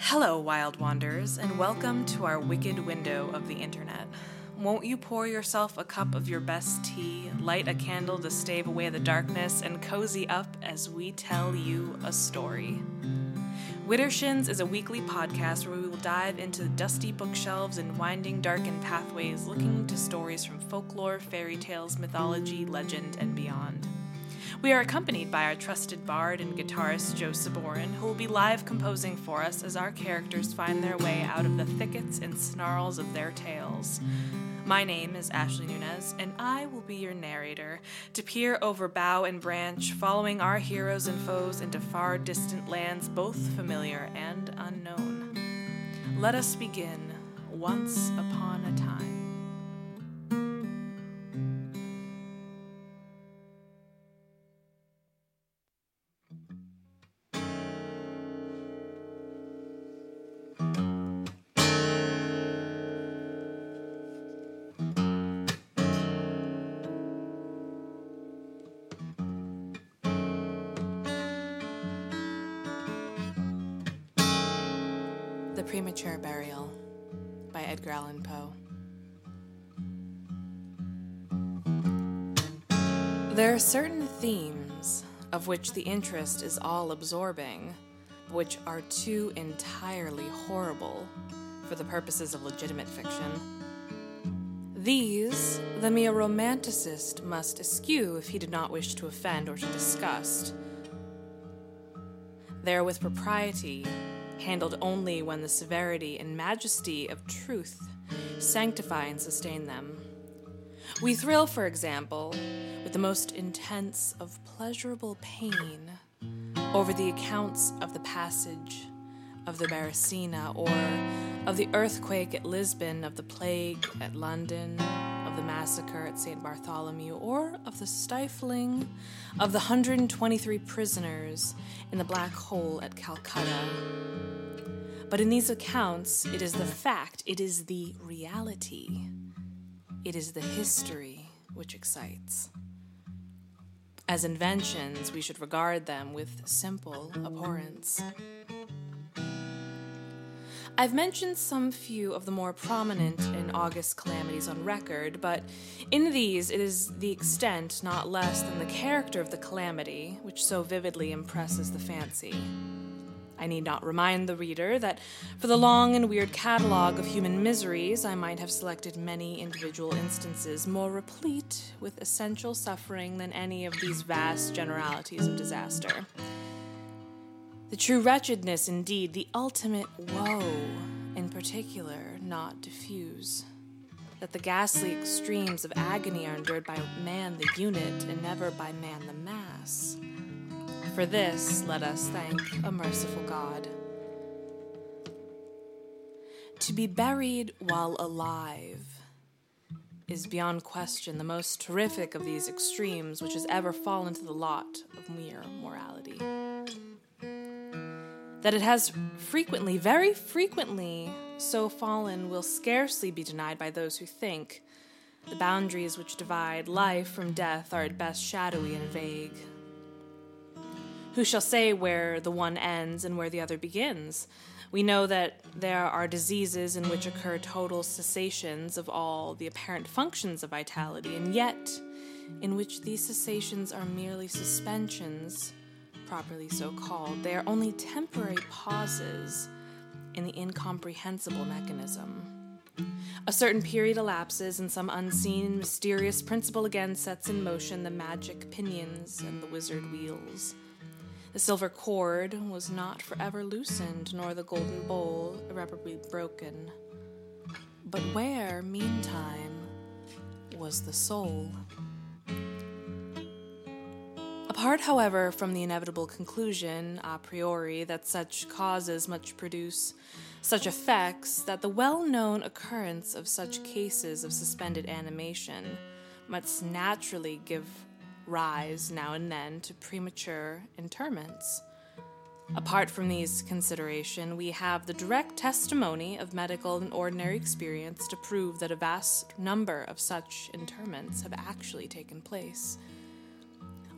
Hello, Wild Wanderers, and welcome to our wicked window of the internet. Won't you pour yourself a cup of your best tea, light a candle to stave away the darkness, and cozy up as we tell you a story? Widdershins is a weekly podcast where we will dive into dusty bookshelves and winding, darkened pathways looking to stories from folklore, fairy tales, mythology, legend, and beyond. We are accompanied by our trusted bard and guitarist Joe Saborin, who will be live composing for us as our characters find their way out of the thickets and snarls of their tales. My name is Ashley Nunez, and I will be your narrator to peer over bough and branch, following our heroes and foes into far distant lands, both familiar and unknown. Let us begin once upon a time. Premature Burial by Edgar Allan Poe. There are certain themes of which the interest is all absorbing, which are too entirely horrible for the purposes of legitimate fiction. These, the mere romanticist must eschew if he did not wish to offend or to disgust. They are with propriety handled only when the severity and majesty of truth sanctify and sustain them. We thrill, for example, with the most intense of pleasurable pain over the accounts of the passage of the Beresina, or of the earthquake at Lisbon, of the plague at London, the massacre at St. Bartholomew, or of the stifling of the 123 prisoners in the black hole at Calcutta. But in these accounts, it is the fact, it is the reality, it is the history which excites. As inventions, we should regard them with simple abhorrence. I've mentioned some few of the more prominent and august calamities on record, but in these it is the extent, not less than the character of the calamity, which so vividly impresses the fancy. I need not remind the reader that for the long and weird catalogue of human miseries, I might have selected many individual instances more replete with essential suffering than any of these vast generalities of disaster. The true wretchedness, indeed, the ultimate woe, in particular, not diffuse. That the ghastly extremes of agony are endured by man the unit and never by man the mass. For this, let us thank a merciful God. To be buried while alive is beyond question the most terrific of these extremes which has ever fallen to the lot of mere morality that it has frequently, very frequently, so fallen will scarcely be denied by those who think. The boundaries which divide life from death are at best shadowy and vague. Who shall say where the one ends and where the other begins? We know that there are diseases in which occur total cessations of all the apparent functions of vitality, and yet in which these cessations are merely suspensions properly so called. They are only temporary pauses in the incomprehensible mechanism. A certain period elapses, and some unseen, mysterious principle again sets in motion the magic pinions and the wizard wheels. The silver cord was not forever loosened, nor the golden bowl irreparably broken. But where, meantime, was the soul? Apart, however, from the inevitable conclusion, a priori, that such causes must produce such effects, that the well known occurrence of such cases of suspended animation must naturally give rise now and then to premature interments. Apart from these considerations, we have the direct testimony of medical and ordinary experience to prove that a vast number of such interments have actually taken place.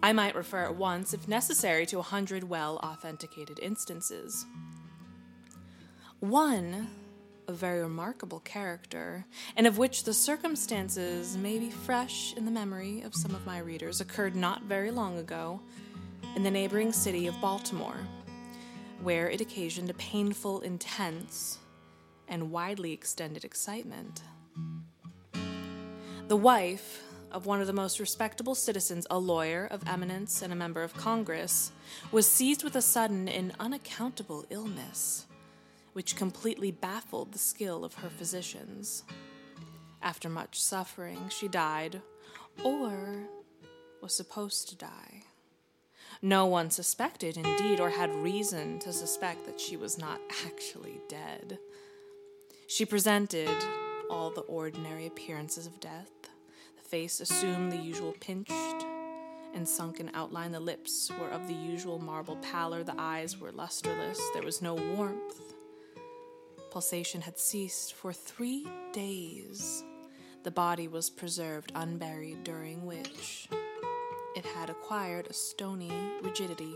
I might refer at once, if necessary, to a hundred well authenticated instances. One, a very remarkable character, and of which the circumstances may be fresh in the memory of some of my readers, occurred not very long ago in the neighboring city of Baltimore, where it occasioned a painful, intense, and widely extended excitement. The wife of one of the most respectable citizens, a lawyer of eminence and a member of Congress, was seized with a sudden and unaccountable illness, which completely baffled the skill of her physicians. After much suffering, she died, or was supposed to die. No one suspected, indeed, or had reason to suspect that she was not actually dead. She presented all the ordinary appearances of death. Face assumed the usual pinched and sunken outline. The lips were of the usual marble pallor. The eyes were lusterless. There was no warmth. Pulsation had ceased for three days. The body was preserved unburied, during which it had acquired a stony rigidity.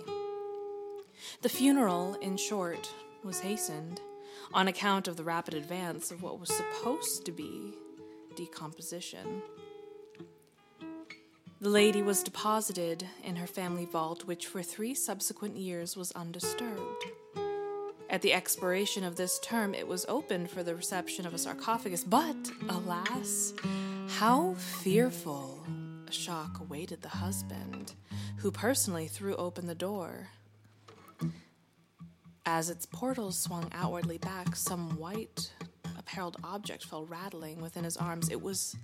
The funeral, in short, was hastened on account of the rapid advance of what was supposed to be decomposition. The lady was deposited in her family vault, which for three subsequent years was undisturbed. At the expiration of this term, it was opened for the reception of a sarcophagus, but, alas, how fearful a shock awaited the husband, who personally threw open the door. As its portals swung outwardly back, some white apparelled object fell rattling within his arms. It was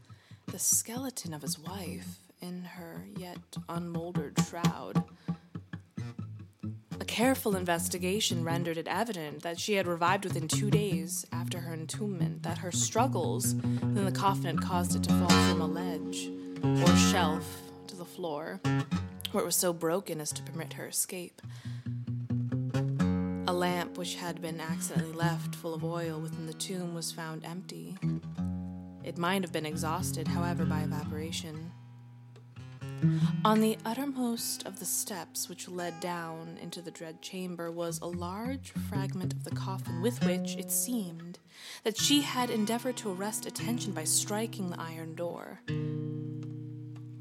the skeleton of his wife in her yet unmoldered shroud. A careful investigation rendered it evident that she had revived within two days after her entombment, that her struggles within the coffin had caused it to fall from a ledge or shelf to the floor, where it was so broken as to permit her escape. A lamp which had been accidentally left full of oil within the tomb was found empty. It might have been exhausted, however, by evaporation. On the uttermost of the steps which led down into the dread chamber was a large fragment of the coffin with which it seemed that she had endeavored to arrest attention by striking the iron door.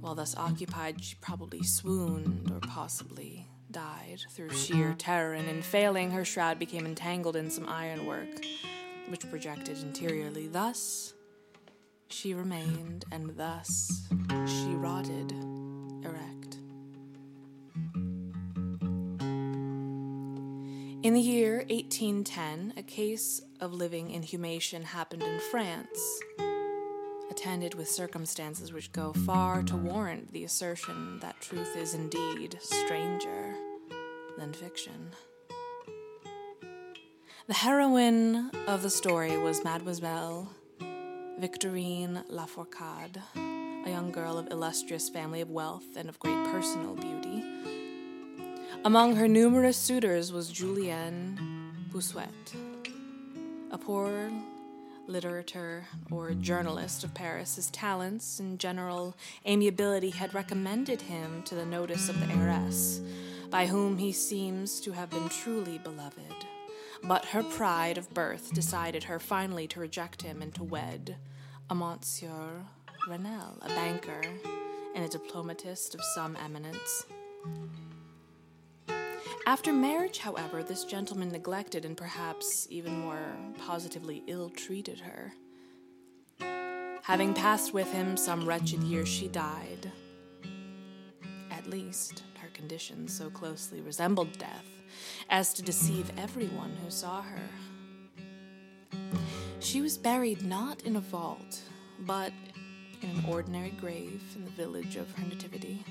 While thus occupied, she probably swooned or possibly died through sheer terror, and in failing, her shroud became entangled in some ironwork which projected interiorly. Thus she remained, and thus she rotted erect. In the year 1810, a case of living inhumation happened in France, attended with circumstances which go far to warrant the assertion that truth is indeed stranger than fiction. The heroine of the story was Mademoiselle Victorine Lafourcade a young girl of illustrious family of wealth and of great personal beauty. Among her numerous suitors was Julien Bossuet, a poor literator or journalist of Paris. His talents and general amiability had recommended him to the notice of the heiress, by whom he seems to have been truly beloved. But her pride of birth decided her finally to reject him and to wed a Monsieur Renelle, a banker and a diplomatist of some eminence. After marriage, however, this gentleman neglected and perhaps even more positively ill treated her. Having passed with him some wretched years, she died. At least, her condition so closely resembled death as to deceive everyone who saw her. She was buried not in a vault, but in an ordinary grave in the village of her nativity.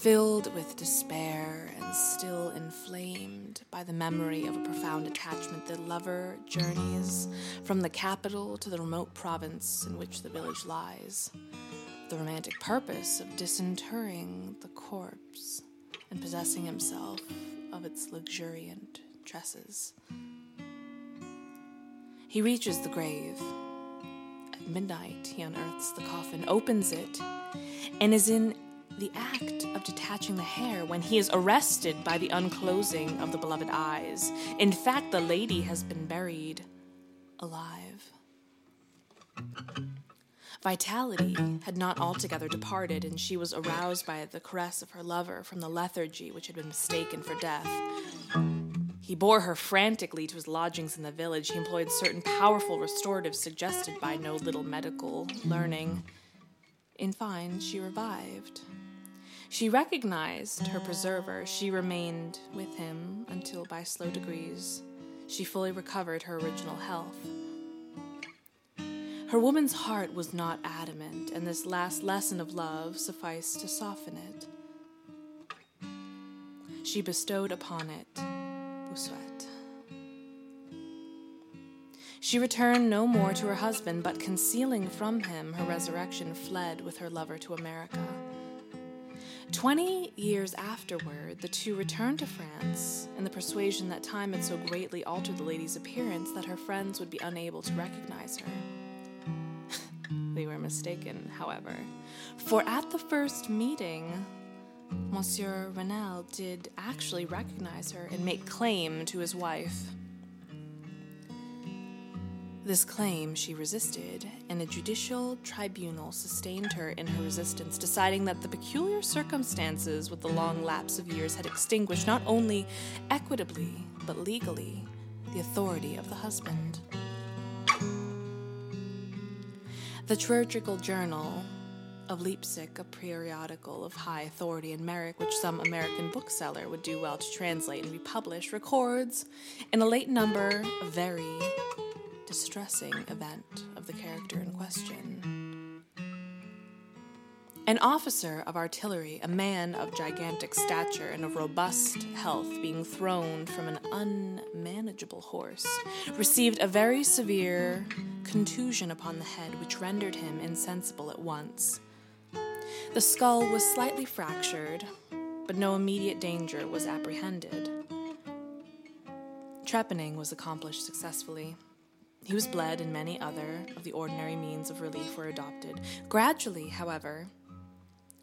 Filled with despair and still inflamed by the memory of a profound attachment, the lover journeys from the capital to the remote province in which the village lies. The romantic purpose of disinterring the corpse and possessing himself of its luxuriant tresses. He reaches the grave midnight, he unearths the coffin, opens it, and is in the act of detaching the hair when he is arrested by the unclosing of the beloved eyes. In fact, the lady has been buried alive. Vitality had not altogether departed, and she was aroused by the caress of her lover from the lethargy which had been mistaken for death. He bore her frantically to his lodgings in the village. He employed certain powerful restoratives suggested by no little medical learning. In fine, she revived. She recognized her preserver. She remained with him until, by slow degrees, she fully recovered her original health. Her woman's heart was not adamant, and this last lesson of love sufficed to soften it. She bestowed upon it She returned no more to her husband, but concealing from him her resurrection, fled with her lover to America. Twenty years afterward, the two returned to France in the persuasion that time had so greatly altered the lady's appearance that her friends would be unable to recognize her. They were mistaken, however, for at the first meeting, Monsieur Renelle did actually recognize her and make claim to his wife. This claim she resisted, and a judicial tribunal sustained her in her resistance, deciding that the peculiar circumstances with the long lapse of years had extinguished not only equitably, but legally, the authority of the husband. The Chirurgical Journal of Leipzig, a periodical of high authority in merit, which some American bookseller would do well to translate and republish, records in a late number a very distressing event of the character in question. An officer of artillery, a man of gigantic stature and of robust health, being thrown from an unmanageable horse, received a very severe contusion upon the head, which rendered him insensible at once. The skull was slightly fractured, but no immediate danger was apprehended. Trepanning was accomplished successfully. He was bled, and many other of the ordinary means of relief were adopted. Gradually, however,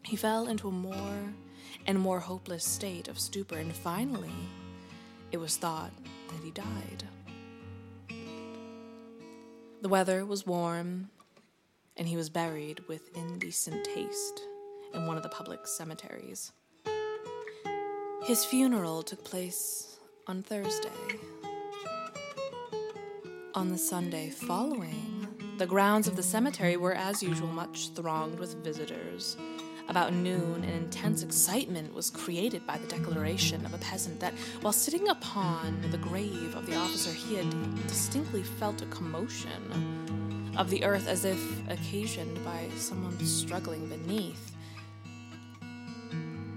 he fell into a more and more hopeless state of stupor, and finally, it was thought that he died. The weather was warm, and he was buried with indecent taste in one of the public cemeteries. His funeral took place on Thursday. On the Sunday following, the grounds of the cemetery were, as usual, much thronged with visitors. About noon, an intense excitement was created by the declaration of a peasant that, while sitting upon the grave of the officer, he had distinctly felt a commotion of the earth as if occasioned by someone struggling beneath.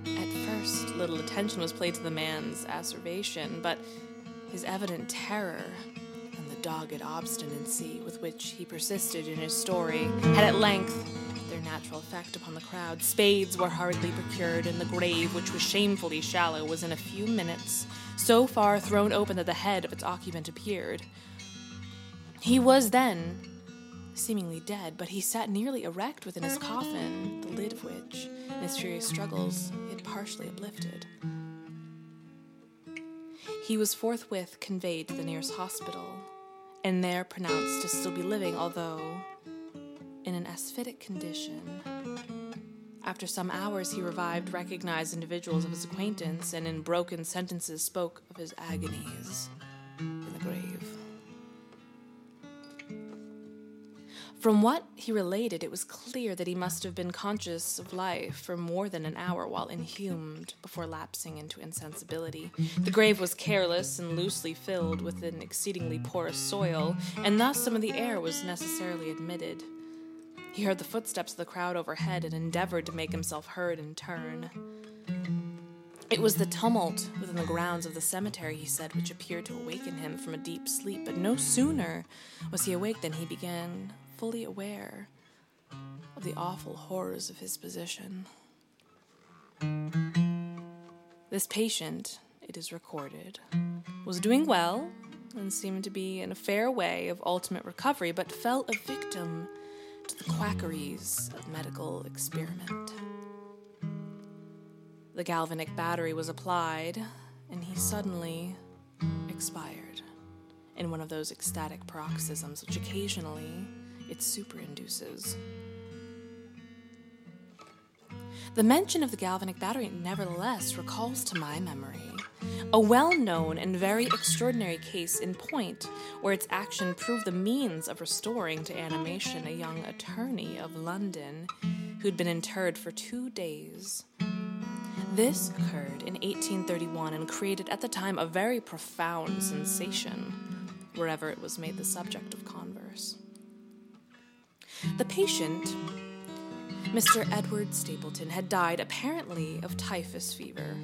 At first, little attention was paid to the man's asseveration, but his evident terror and the dogged obstinacy with which he persisted in his story had at length their natural effect upon the crowd. Spades were hurriedly procured, and the grave, which was shamefully shallow, was in a few minutes so far thrown open that the head of its occupant appeared. He was then seemingly dead, but he sat nearly erect within his coffin, the lid of which, in his furious struggles, he had partially uplifted. He was forthwith conveyed to the nearest hospital, and there pronounced to still be living, although in an asphytic condition. After some hours, he revived, recognized individuals of his acquaintance, and in broken sentences spoke of his agonies in the grave. From what he related, it was clear that he must have been conscious of life for more than an hour while inhumed before lapsing into insensibility. The grave was careless and loosely filled with an exceedingly porous soil, and thus some of the air was necessarily admitted. He heard the footsteps of the crowd overhead and endeavored to make himself heard in turn. It was the tumult within the grounds of the cemetery, he said, which appeared to awaken him from a deep sleep. But no sooner was he awake than he began fully aware of the awful horrors of his position. This patient, it is recorded, was doing well and seemed to be in a fair way of ultimate recovery, but fell a victim to the quackeries of medical experiment. The galvanic battery was applied, and he suddenly expired in one of those ecstatic paroxysms which occasionally it superinduces. The mention of the galvanic battery, nevertheless, recalls to my memory a well known and very extraordinary case in point where its action proved the means of restoring to animation a young attorney of London who'd been interred for two days. This occurred in 1831 and created at the time a very profound sensation wherever it was made the subject of. The patient, Mr. Edward Stapleton, had died apparently of typhus fever,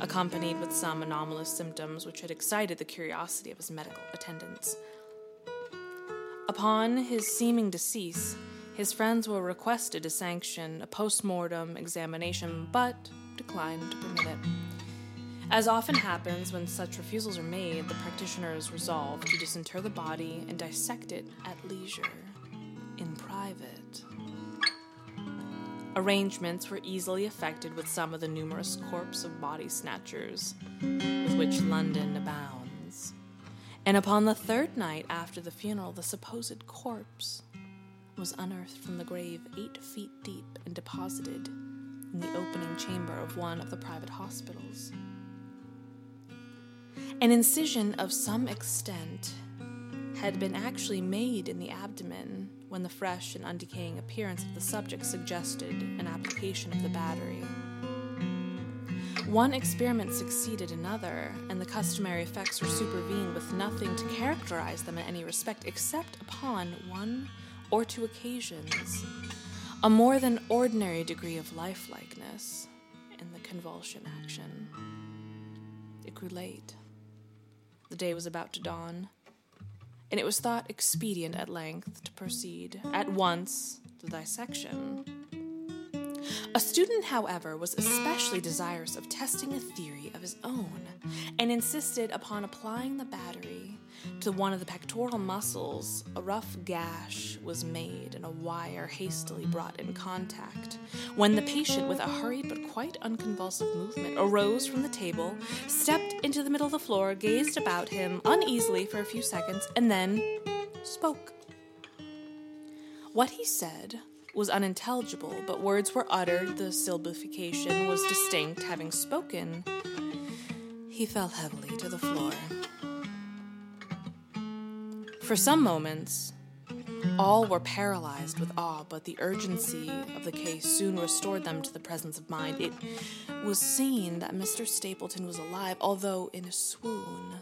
accompanied with some anomalous symptoms which had excited the curiosity of his medical attendants. Upon his seeming decease, his friends were requested to sanction a post mortem examination, but declined to permit it. As often happens when such refusals are made, the practitioners resolve to disinter the body and dissect it at leisure, in private. Arrangements were easily effected with some of the numerous corps of body snatchers with which London abounds. And upon the third night after the funeral, the supposed corpse was unearthed from the grave eight feet deep and deposited in the opening chamber of one of the private hospitals. An incision of some extent had been actually made in the abdomen when the fresh and undecaying appearance of the subject suggested an application of the battery. One experiment succeeded another, and the customary effects were supervened with nothing to characterize them in any respect except upon one or two occasions a more than ordinary degree of lifelikeness in the convulsion action. It grew late. The day was about to dawn, and it was thought expedient at length to proceed at once to dissection. A student, however, was especially desirous of testing a theory of his own and insisted upon applying the battery to one of the pectoral muscles. A rough gash was made and a wire hastily brought in contact. When the patient, with a hurried but quite unconvulsive movement, arose from the table, stepped into the middle of the floor, gazed about him uneasily for a few seconds, and then spoke. What he said was unintelligible, but words were uttered, the syllabification was distinct. Having spoken, he fell heavily to the floor. For some moments, all were paralyzed with awe, but the urgency of the case soon restored them to the presence of mind. It was seen that Mr. Stapleton was alive, although in a swoon.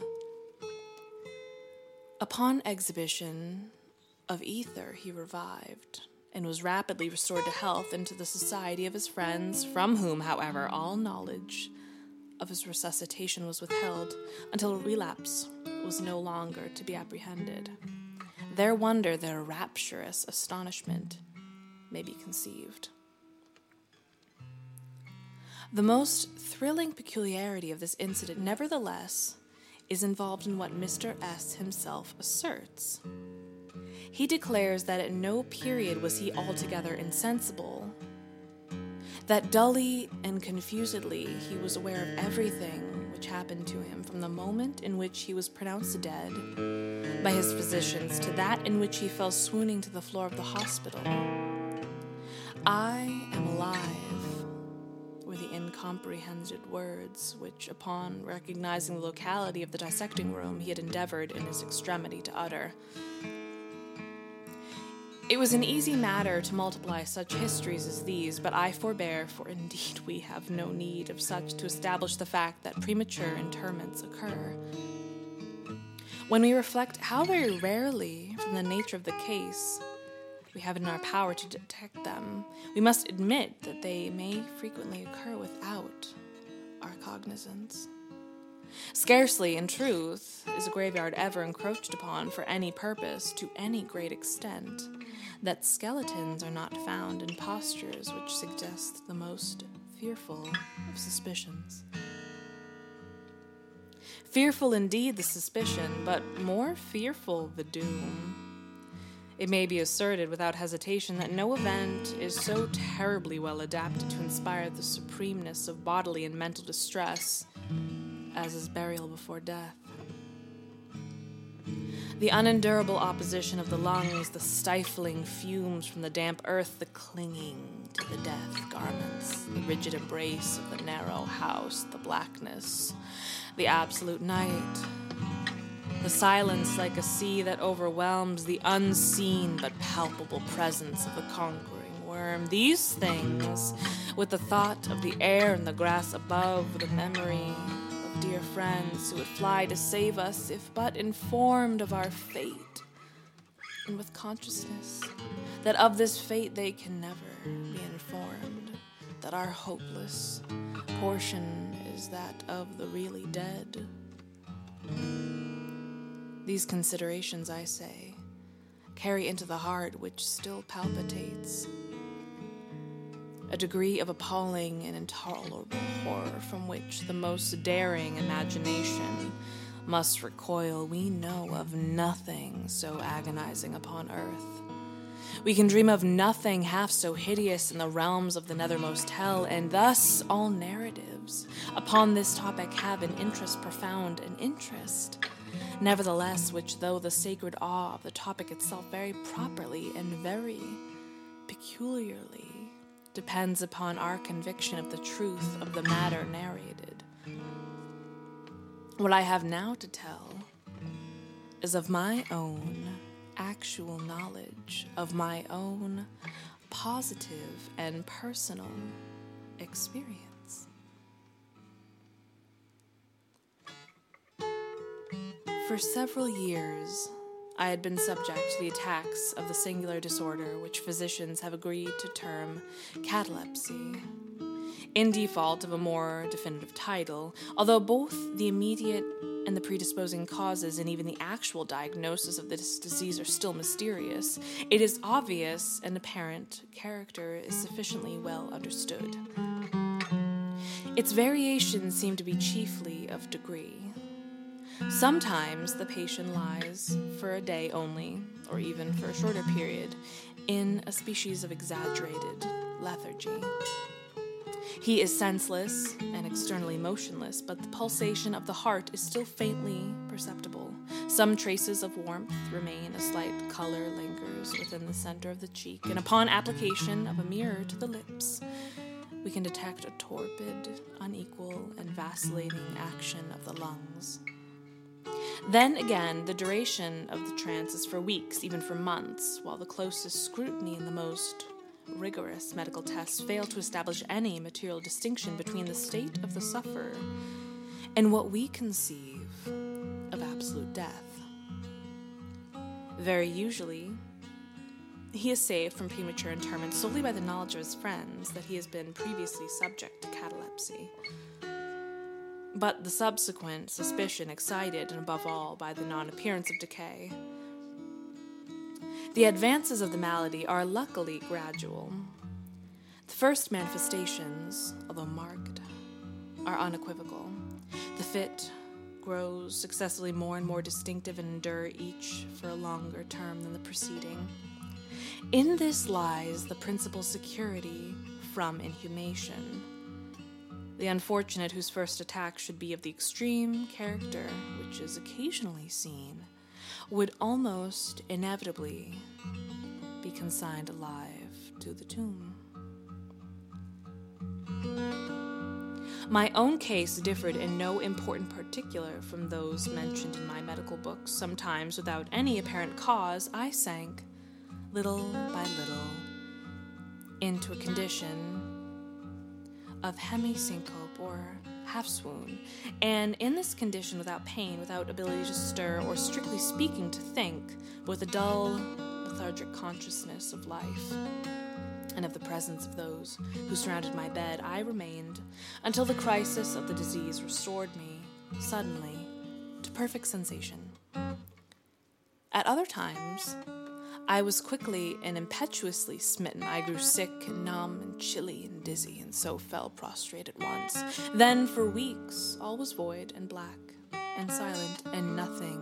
Upon exhibition of ether, he revived and was rapidly restored to health and to the society of his friends, from whom, however, all knowledge of his resuscitation was withheld until a relapse was no longer to be apprehended. Their wonder, their rapturous astonishment, may be conceived. The most thrilling peculiarity of this incident, nevertheless, is involved in what Mr. S. himself asserts. He declares that at no period was he altogether insensible, that dully and confusedly he was aware of everything which happened to him from the moment in which he was pronounced dead by his physicians to that in which he fell swooning to the floor of the hospital. I am alive, were the incomprehended words which, upon recognizing the locality of the dissecting room, he had endeavored in his extremity to utter. It was an easy matter to multiply such histories as these, but I forbear, for indeed we have no need of such to establish the fact that premature interments occur. When we reflect how very rarely, from the nature of the case, we have it in our power to detect them, we must admit that they may frequently occur without our cognizance. Scarcely, in truth, is a graveyard ever encroached upon for any purpose to any great extent that skeletons are not found in postures which suggest the most fearful of suspicions. Fearful indeed the suspicion, but more fearful the doom. It may be asserted without hesitation that no event is so terribly well adapted to inspire the supremeness of bodily and mental distress as is burial before death. The unendurable opposition of the lungs, the stifling fumes from the damp earth, the clinging to the death garments, the rigid embrace of the narrow house, the blackness, the absolute night, the silence like a sea that overwhelms the unseen but palpable presence of the conquering worm. These things, with the thought of the air and the grass above, the memory dear friends who would fly to save us if but informed of our fate, and with consciousness that of this fate they can never be informed, that our hopeless portion is that of the really dead. These considerations, I say, carry into the heart which still palpitates a degree of appalling and intolerable horror from which the most daring imagination must recoil. We know of nothing so agonizing upon earth. We can dream of nothing half so hideous in the realms of the nethermost hell, and thus all narratives upon this topic have an interest profound, an interest, nevertheless, which, though the sacred awe of the topic itself very properly and very peculiarly depends upon our conviction of the truth of the matter narrated. What I have now to tell is of my own actual knowledge, of my own positive and personal experience. For several years, I had been subject to the attacks of the singular disorder which physicians have agreed to term catalepsy. In default of a more definitive title, although both the immediate and the predisposing causes and even the actual diagnosis of this disease are still mysterious, it is obvious and apparent character is sufficiently well understood. Its variations seem to be chiefly of degree. Sometimes the patient lies for a day only, or even for a shorter period, in a species of exaggerated lethargy. He is senseless and externally motionless, but the pulsation of the heart is still faintly perceptible. Some traces of warmth remain, a slight color lingers within the center of the cheek, and upon application of a mirror to the lips, we can detect a torpid, unequal, and vacillating action of the lungs. Then again, the duration of the trance is for weeks, even for months, while the closest scrutiny and the most rigorous medical tests fail to establish any material distinction between the state of the sufferer and what we conceive of absolute death. Very usually, he is saved from premature interment solely by the knowledge of his friends that he has been previously subject to catalepsy but the subsequent suspicion excited, and above all, by the non appearance of decay. The advances of the malady are luckily gradual. The first manifestations, although marked, are unequivocal. The fit grows successively more and more distinctive and endure each for a longer term than the preceding. In this lies the principal security from inhumation the unfortunate whose first attack should be of the extreme character which is occasionally seen would almost inevitably be consigned alive to the tomb. My own case differed in no important particular from those mentioned in my medical books. Sometimes, without any apparent cause, I sank, little by little, into a condition of hemisyncope or half swoon, and in this condition, without pain, without ability to stir, or strictly speaking, to think, with a dull, lethargic consciousness of life and of the presence of those who surrounded my bed, I remained until the crisis of the disease restored me, suddenly, to perfect sensation. At other times, I was quickly and impetuously smitten. I grew sick and numb and chilly and dizzy, and so fell prostrate at once. Then, for weeks, all was void and black and silent, and nothing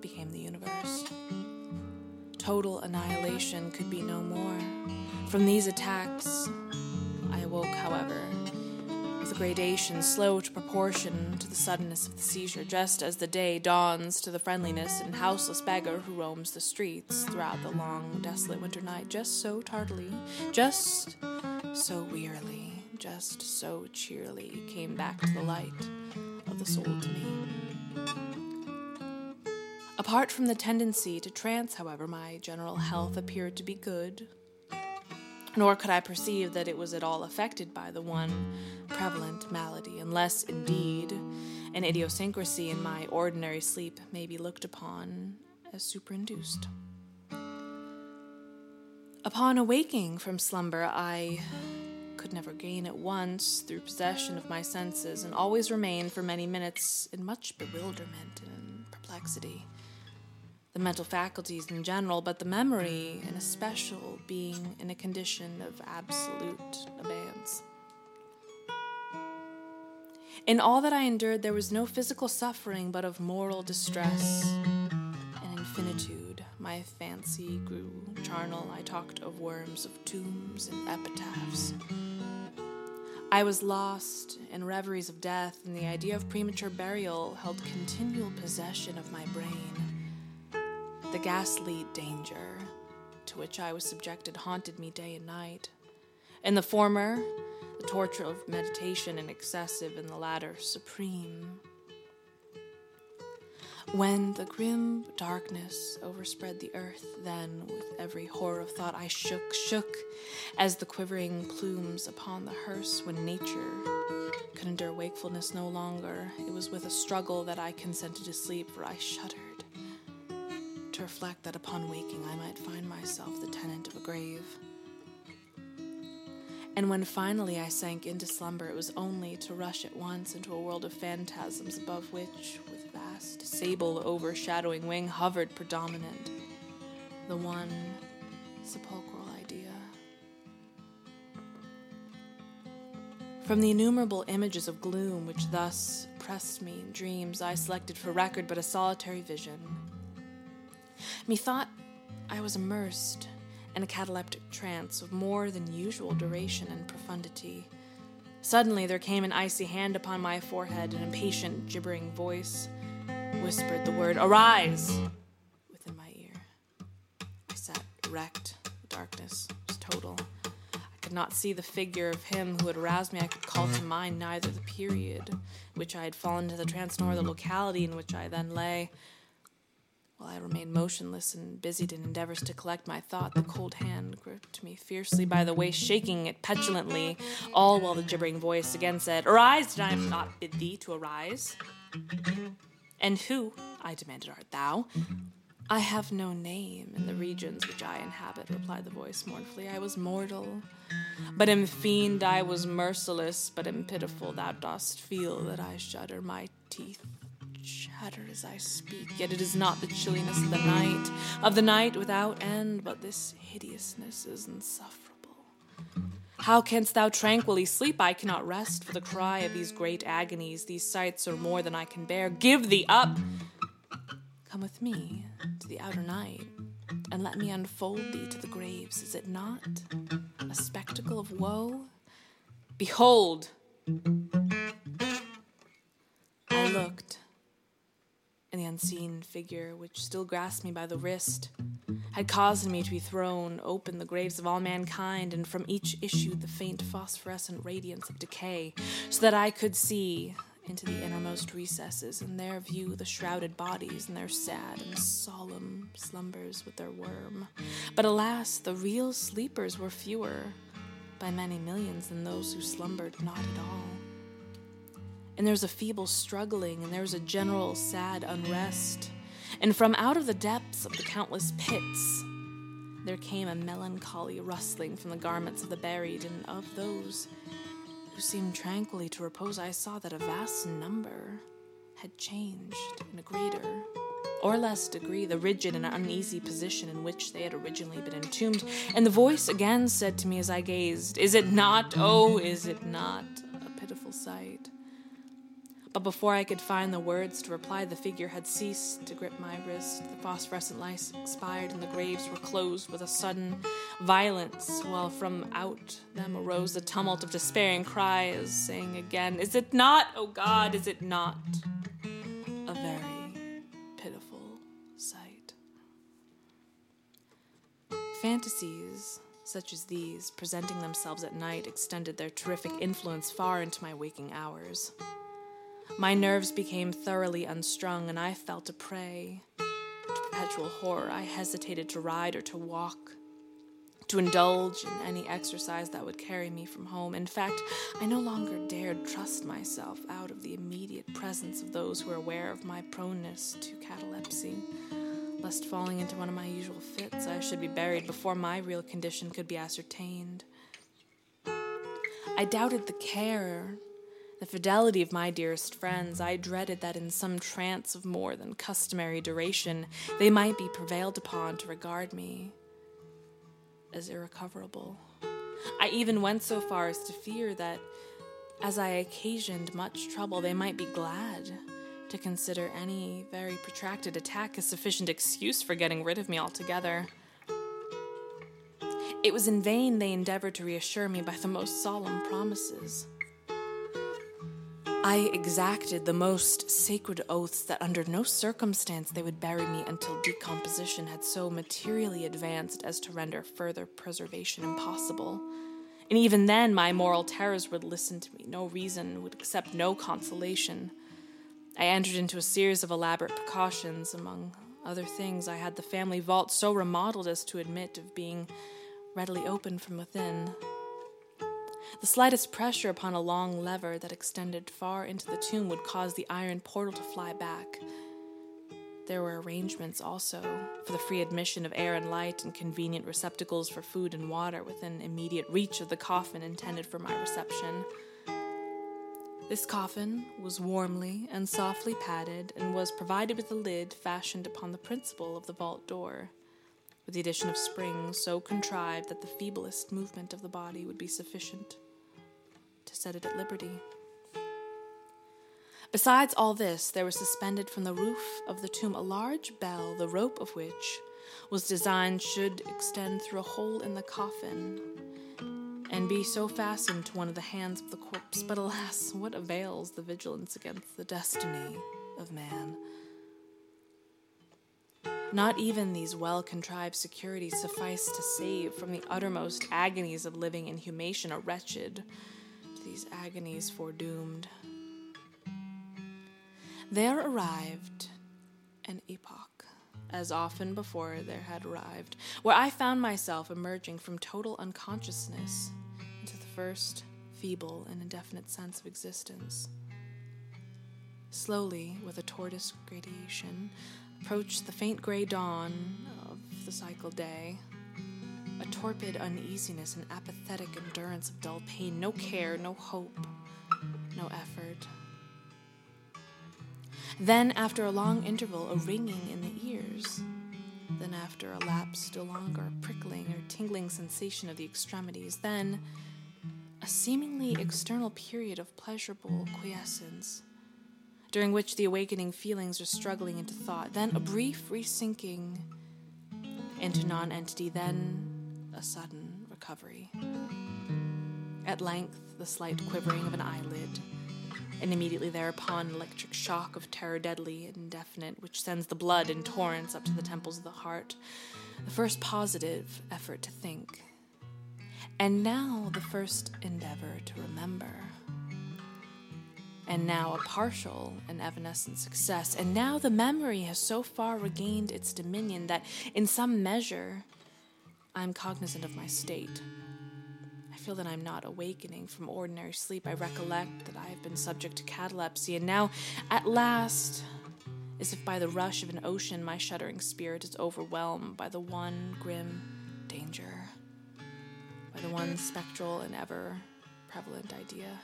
became the universe. Total annihilation could be no more. From these attacks, I awoke, however, with a gradation slow to proportion to the suddenness of the seizure, just as the day dawns to the friendliness and houseless beggar who roams the streets throughout the long, desolate winter night, just so tardily, just so wearily, just so cheerily came back to the light of the soul to me. Apart from the tendency to trance, however, my general health appeared to be good, nor could I perceive that it was at all affected by the one prevalent malady, unless, indeed, an idiosyncrasy in my ordinary sleep may be looked upon as superinduced. Upon awaking from slumber, I could never gain at once through possession of my senses, and always remained for many minutes in much bewilderment and perplexity the mental faculties in general, but the memory in especial being in a condition of absolute abeyance. In all that I endured, there was no physical suffering, but of moral distress and infinitude. My fancy grew charnel. I talked of worms, of tombs, and epitaphs. I was lost in reveries of death, and the idea of premature burial held continual possession of my brain. The ghastly danger to which I was subjected haunted me day and night. In the former, the torture of meditation and excessive, in the latter, supreme. When the grim darkness overspread the earth, then with every horror of thought I shook, shook as the quivering plumes upon the hearse when nature could endure wakefulness no longer. It was with a struggle that I consented to sleep, for I shuddered to reflect that upon waking I might find myself the tenant of a grave. And when finally I sank into slumber, it was only to rush at once into a world of phantasms above which, with vast, sable, overshadowing wing, hovered predominant the one sepulchral idea. From the innumerable images of gloom which thus pressed me in dreams, I selected for record but a solitary vision Methought I was immersed in a cataleptic trance of more than usual duration and profundity. Suddenly there came an icy hand upon my forehead, and an impatient, gibbering voice whispered the word, Arise! within my ear. I sat erect. The darkness was total. I could not see the figure of him who had aroused me. I could call to mind neither the period in which I had fallen into the trance nor the locality in which I then lay. While I remained motionless and busied in endeavors to collect my thought, the cold hand gripped me fiercely by the waist, shaking it petulantly, all while the gibbering voice again said, Arise! Did I not bid thee to arise? And who, I demanded, art thou? I have no name in the regions which I inhabit, replied the voice mournfully. I was mortal, but am fiend. I was merciless, but am pitiful. Thou dost feel that I shudder. My teeth chatter as I speak, yet it is not the chilliness of the night, of the night without end, but this hideousness is insufferable. How canst thou tranquilly sleep? I cannot rest for the cry of these great agonies. These sights are more than I can bear. Give thee up! Come with me to the outer night, and let me unfold thee to the graves. Is it not a spectacle of woe? Behold! I looked and the unseen figure, which still grasped me by the wrist, had caused me to be thrown open the graves of all mankind, and from each issued the faint phosphorescent radiance of decay, so that I could see into the innermost recesses, and there view the shrouded bodies in their sad and solemn slumbers with their worm. But alas, the real sleepers were fewer by many millions than those who slumbered not at all and there's a feeble struggling, and there's a general sad unrest. And from out of the depths of the countless pits, there came a melancholy rustling from the garments of the buried, and of those who seemed tranquilly to repose, I saw that a vast number had changed in a greater or less degree the rigid and uneasy position in which they had originally been entombed. And the voice again said to me as I gazed, Is it not, oh, is it not a pitiful sight? But before I could find the words to reply, the figure had ceased to grip my wrist. The phosphorescent lights expired, and the graves were closed with a sudden violence, while from out them arose a tumult of despairing cries, saying again, Is it not, O oh God, is it not? A very pitiful sight. Fantasies such as these, presenting themselves at night, extended their terrific influence far into my waking hours. My nerves became thoroughly unstrung, and I felt a prey to perpetual horror. I hesitated to ride or to walk, to indulge in any exercise that would carry me from home. In fact, I no longer dared trust myself out of the immediate presence of those who were aware of my proneness to catalepsy. Lest falling into one of my usual fits, I should be buried before my real condition could be ascertained. I doubted the care the fidelity of my dearest friends, I dreaded that in some trance of more than customary duration, they might be prevailed upon to regard me as irrecoverable. I even went so far as to fear that, as I occasioned much trouble, they might be glad to consider any very protracted attack a sufficient excuse for getting rid of me altogether. It was in vain they endeavored to reassure me by the most solemn promises. I exacted the most sacred oaths that under no circumstance they would bury me until decomposition had so materially advanced as to render further preservation impossible. And even then, my moral terrors would listen to me, no reason, would accept no consolation. I entered into a series of elaborate precautions. Among other things, I had the family vault so remodeled as to admit of being readily opened from within. The slightest pressure upon a long lever that extended far into the tomb would cause the iron portal to fly back. There were arrangements also for the free admission of air and light and convenient receptacles for food and water within immediate reach of the coffin intended for my reception. This coffin was warmly and softly padded and was provided with a lid fashioned upon the principle of the vault door with the addition of springs so contrived that the feeblest movement of the body would be sufficient set it at liberty. Besides all this, there was suspended from the roof of the tomb a large bell, the rope of which was designed should extend through a hole in the coffin and be so fastened to one of the hands of the corpse. But alas, what avails the vigilance against the destiny of man? Not even these well contrived securities suffice to save from the uttermost agonies of living inhumation a wretched these agonies foredoomed. There arrived an epoch, as often before there had arrived, where I found myself emerging from total unconsciousness into the first feeble and indefinite sense of existence. Slowly, with a tortoise gradation, approached the faint gray dawn of the psychal day. A torpid uneasiness and apathetic endurance of dull pain, no care, no hope, no effort. Then, after a long interval, a ringing in the ears. Then, after a lapse still longer, a prickling or tingling sensation of the extremities. Then, a seemingly external period of pleasurable quiescence during which the awakening feelings are struggling into thought, then a brief resinking into nonentity, then a sudden recovery. At length, the slight quivering of an eyelid, and immediately thereupon, an electric shock of terror deadly and indefinite, which sends the blood in torrents up to the temples of the heart. The first positive effort to think. And now the first endeavor to remember and now a partial and evanescent success. And now the memory has so far regained its dominion that, in some measure, I'm cognizant of my state. I feel that I'm not awakening from ordinary sleep. I recollect that I have been subject to catalepsy, and now, at last, as if by the rush of an ocean, my shuddering spirit is overwhelmed by the one grim danger, by the one spectral and ever prevalent idea.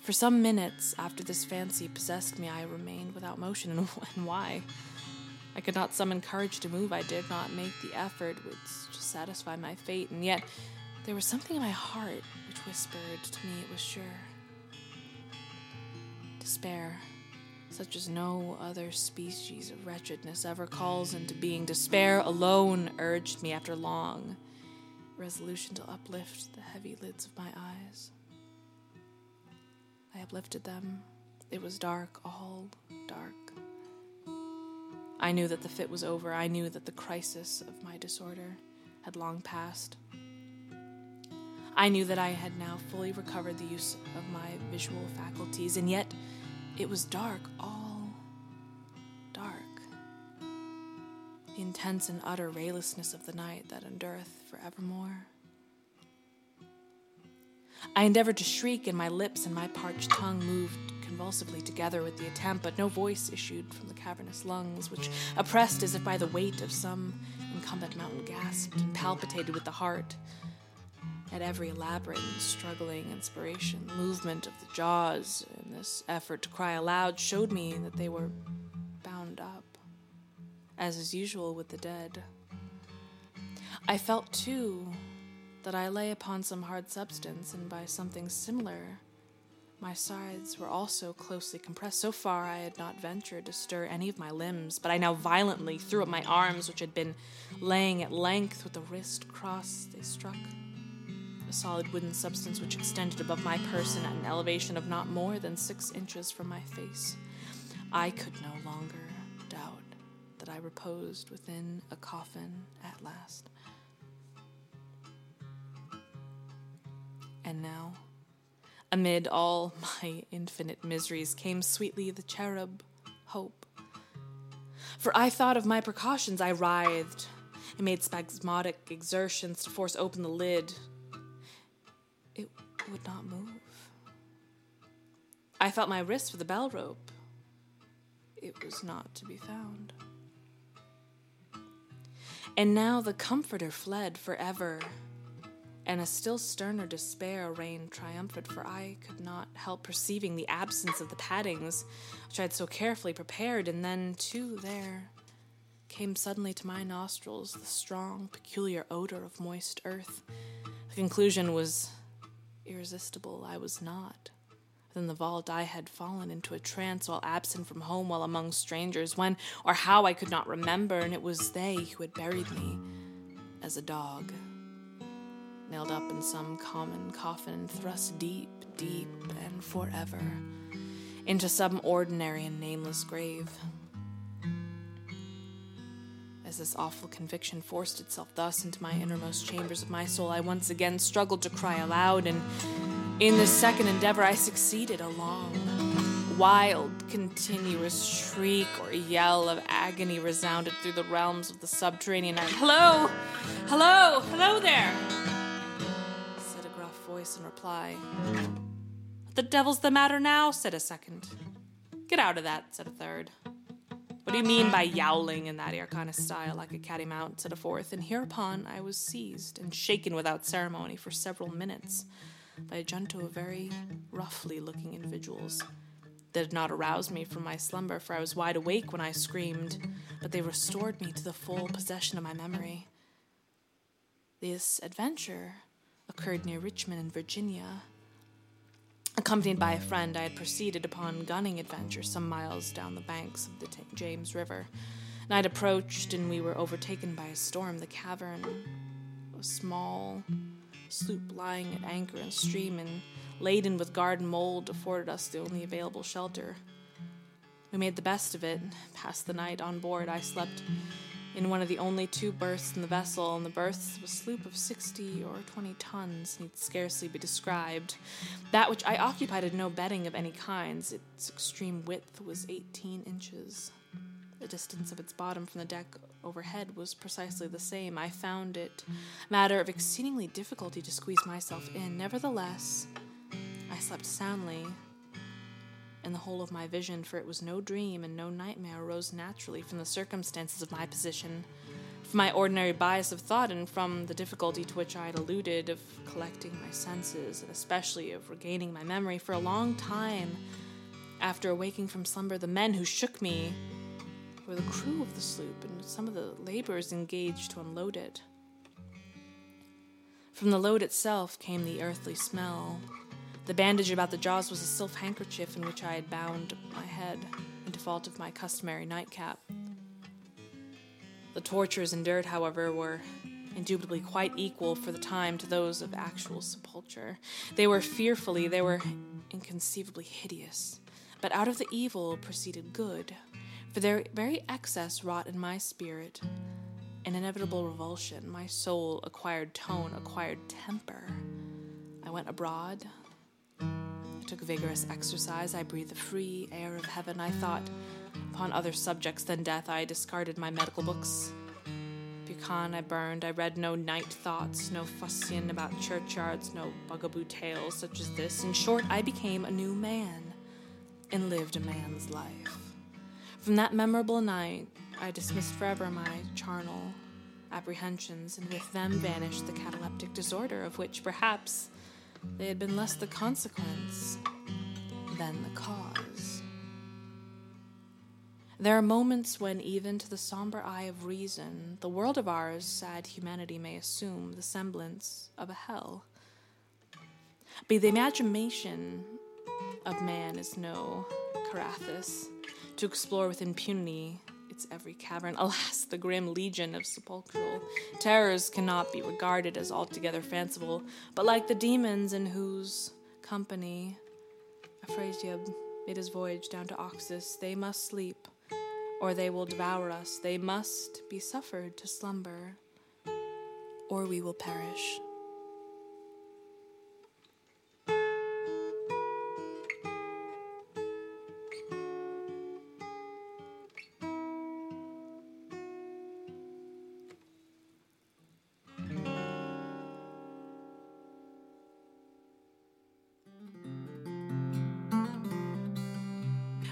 For some minutes after this fancy possessed me, I remained without motion, and why? I could not summon courage to move. I did not make the effort which to satisfy my fate, and yet there was something in my heart which whispered to me it was sure. Despair, such as no other species of wretchedness ever calls into being, despair alone urged me after long resolution to uplift the heavy lids of my eyes. I uplifted them. It was dark, all dark. I knew that the fit was over. I knew that the crisis of my disorder had long passed. I knew that I had now fully recovered the use of my visual faculties, and yet it was dark, all dark. The intense and utter raylessness of the night that endureth forevermore. I endeavored to shriek, and my lips and my parched tongue moved convulsively together with the attempt, but no voice issued from the cavernous lungs, which, oppressed as if by the weight of some incumbent mountain, gasped and palpitated with the heart. At every elaborate and struggling inspiration, movement of the jaws in this effort to cry aloud showed me that they were bound up, as is usual with the dead. I felt, too, that I lay upon some hard substance, and by something similar, my sides were also closely compressed. So far, I had not ventured to stir any of my limbs, but I now violently threw up my arms, which had been laying at length with the wrist crossed. They struck a solid wooden substance which extended above my person at an elevation of not more than six inches from my face. I could no longer doubt that I reposed within a coffin at last. And now, amid all my infinite miseries, came sweetly the cherub hope. For I thought of my precautions. I writhed and made spasmodic exertions to force open the lid. It would not move. I felt my wrist for the bell rope. It was not to be found. And now the comforter fled forever and a still sterner despair reigned triumphant, for I could not help perceiving the absence of the paddings which I had so carefully prepared, and then, too, there came suddenly to my nostrils the strong, peculiar odor of moist earth. The conclusion was irresistible. I was not. Within the vault, I had fallen into a trance while absent from home, while among strangers, when or how I could not remember, and it was they who had buried me as a dog nailed up in some common coffin, thrust deep, deep, and forever into some ordinary and nameless grave. As this awful conviction forced itself thus into my innermost chambers of my soul, I once again struggled to cry aloud, and in this second endeavor I succeeded. A long, wild, continuous shriek or yell of agony resounded through the realms of the subterranean. Hello! Hello! Hello there! Reply. What the devil's the matter now? said a second. Get out of that, said a third. What do you mean by yowling in that air kind of style, like a catty mount? said a fourth, and hereupon I was seized and shaken without ceremony for several minutes by a junto of very roughly looking individuals. They did not arouse me from my slumber, for I was wide awake when I screamed, but they restored me to the full possession of my memory. This adventure occurred near Richmond in Virginia. Accompanied by a friend, I had proceeded upon gunning adventure some miles down the banks of the T- James River. Night approached, and we were overtaken by a storm. The cavern, a small sloop lying at anchor in stream and laden with garden mold, afforded us the only available shelter. We made the best of it, passed the night on board. I slept in one of the only two berths in the vessel, and the berths of a sloop of 60 or 20 tons need scarcely be described. That which I occupied had no bedding of any kinds. Its extreme width was 18 inches. The distance of its bottom from the deck overhead was precisely the same. I found it matter of exceedingly difficulty to squeeze myself in. Nevertheless, I slept soundly, and the whole of my vision, for it was no dream and no nightmare, arose naturally from the circumstances of my position, from my ordinary bias of thought, and from the difficulty to which I had alluded of collecting my senses, and especially of regaining my memory. For a long time after awaking from slumber, the men who shook me were the crew of the sloop and some of the laborers engaged to unload it. From the load itself came the earthly smell The bandage about the jaws was a silk handkerchief in which I had bound my head in default of my customary nightcap. The tortures endured, however, were indubitably quite equal for the time to those of actual sepulture. They were fearfully, they were inconceivably hideous. But out of the evil proceeded good, for their very excess wrought in my spirit an inevitable revulsion. My soul acquired tone, acquired temper. I went abroad. Took vigorous exercise. I breathed the free air of heaven. I thought upon other subjects than death. I discarded my medical books. Buchan I burned. I read no night thoughts, no fustian about churchyards, no bugaboo tales such as this. In short, I became a new man and lived a man's life. From that memorable night, I dismissed forever my charnel apprehensions, and with them vanished the cataleptic disorder of which perhaps they had been less the consequence than the cause. There are moments when, even to the somber eye of reason, the world of ours, sad humanity may assume the semblance of a hell. But the imagination of man is no Carathis to explore with impunity every cavern. Alas, the grim legion of sepulchral terrors cannot be regarded as altogether fanciful, but like the demons in whose company Afrasiab made his voyage down to Oxus, they must sleep, or they will devour us. They must be suffered to slumber, or we will perish.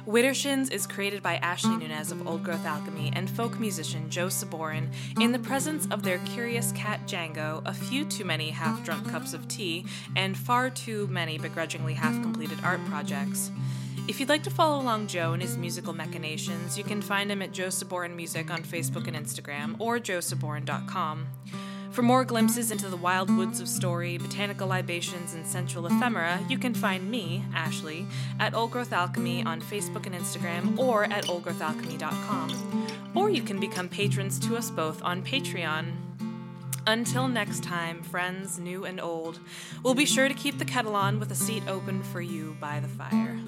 Widdershins is created by Ashley Nunez of Old Growth Alchemy and folk musician Joe Saborin in the presence of their curious cat Django, a few too many half drunk cups of tea, and far too many begrudgingly half completed art projects. If you'd like to follow along Joe and his musical machinations, you can find him at Joe Saborin Music on Facebook and Instagram or joesaborin.com. For more glimpses into the wild woods of story, botanical libations, and sensual ephemera, you can find me, Ashley, at Old Growth Alchemy on Facebook and Instagram or at oldgrowthalchemy.com. Or you can become patrons to us both on Patreon. Until next time, friends new and old, we'll be sure to keep the kettle on with a seat open for you by the fire.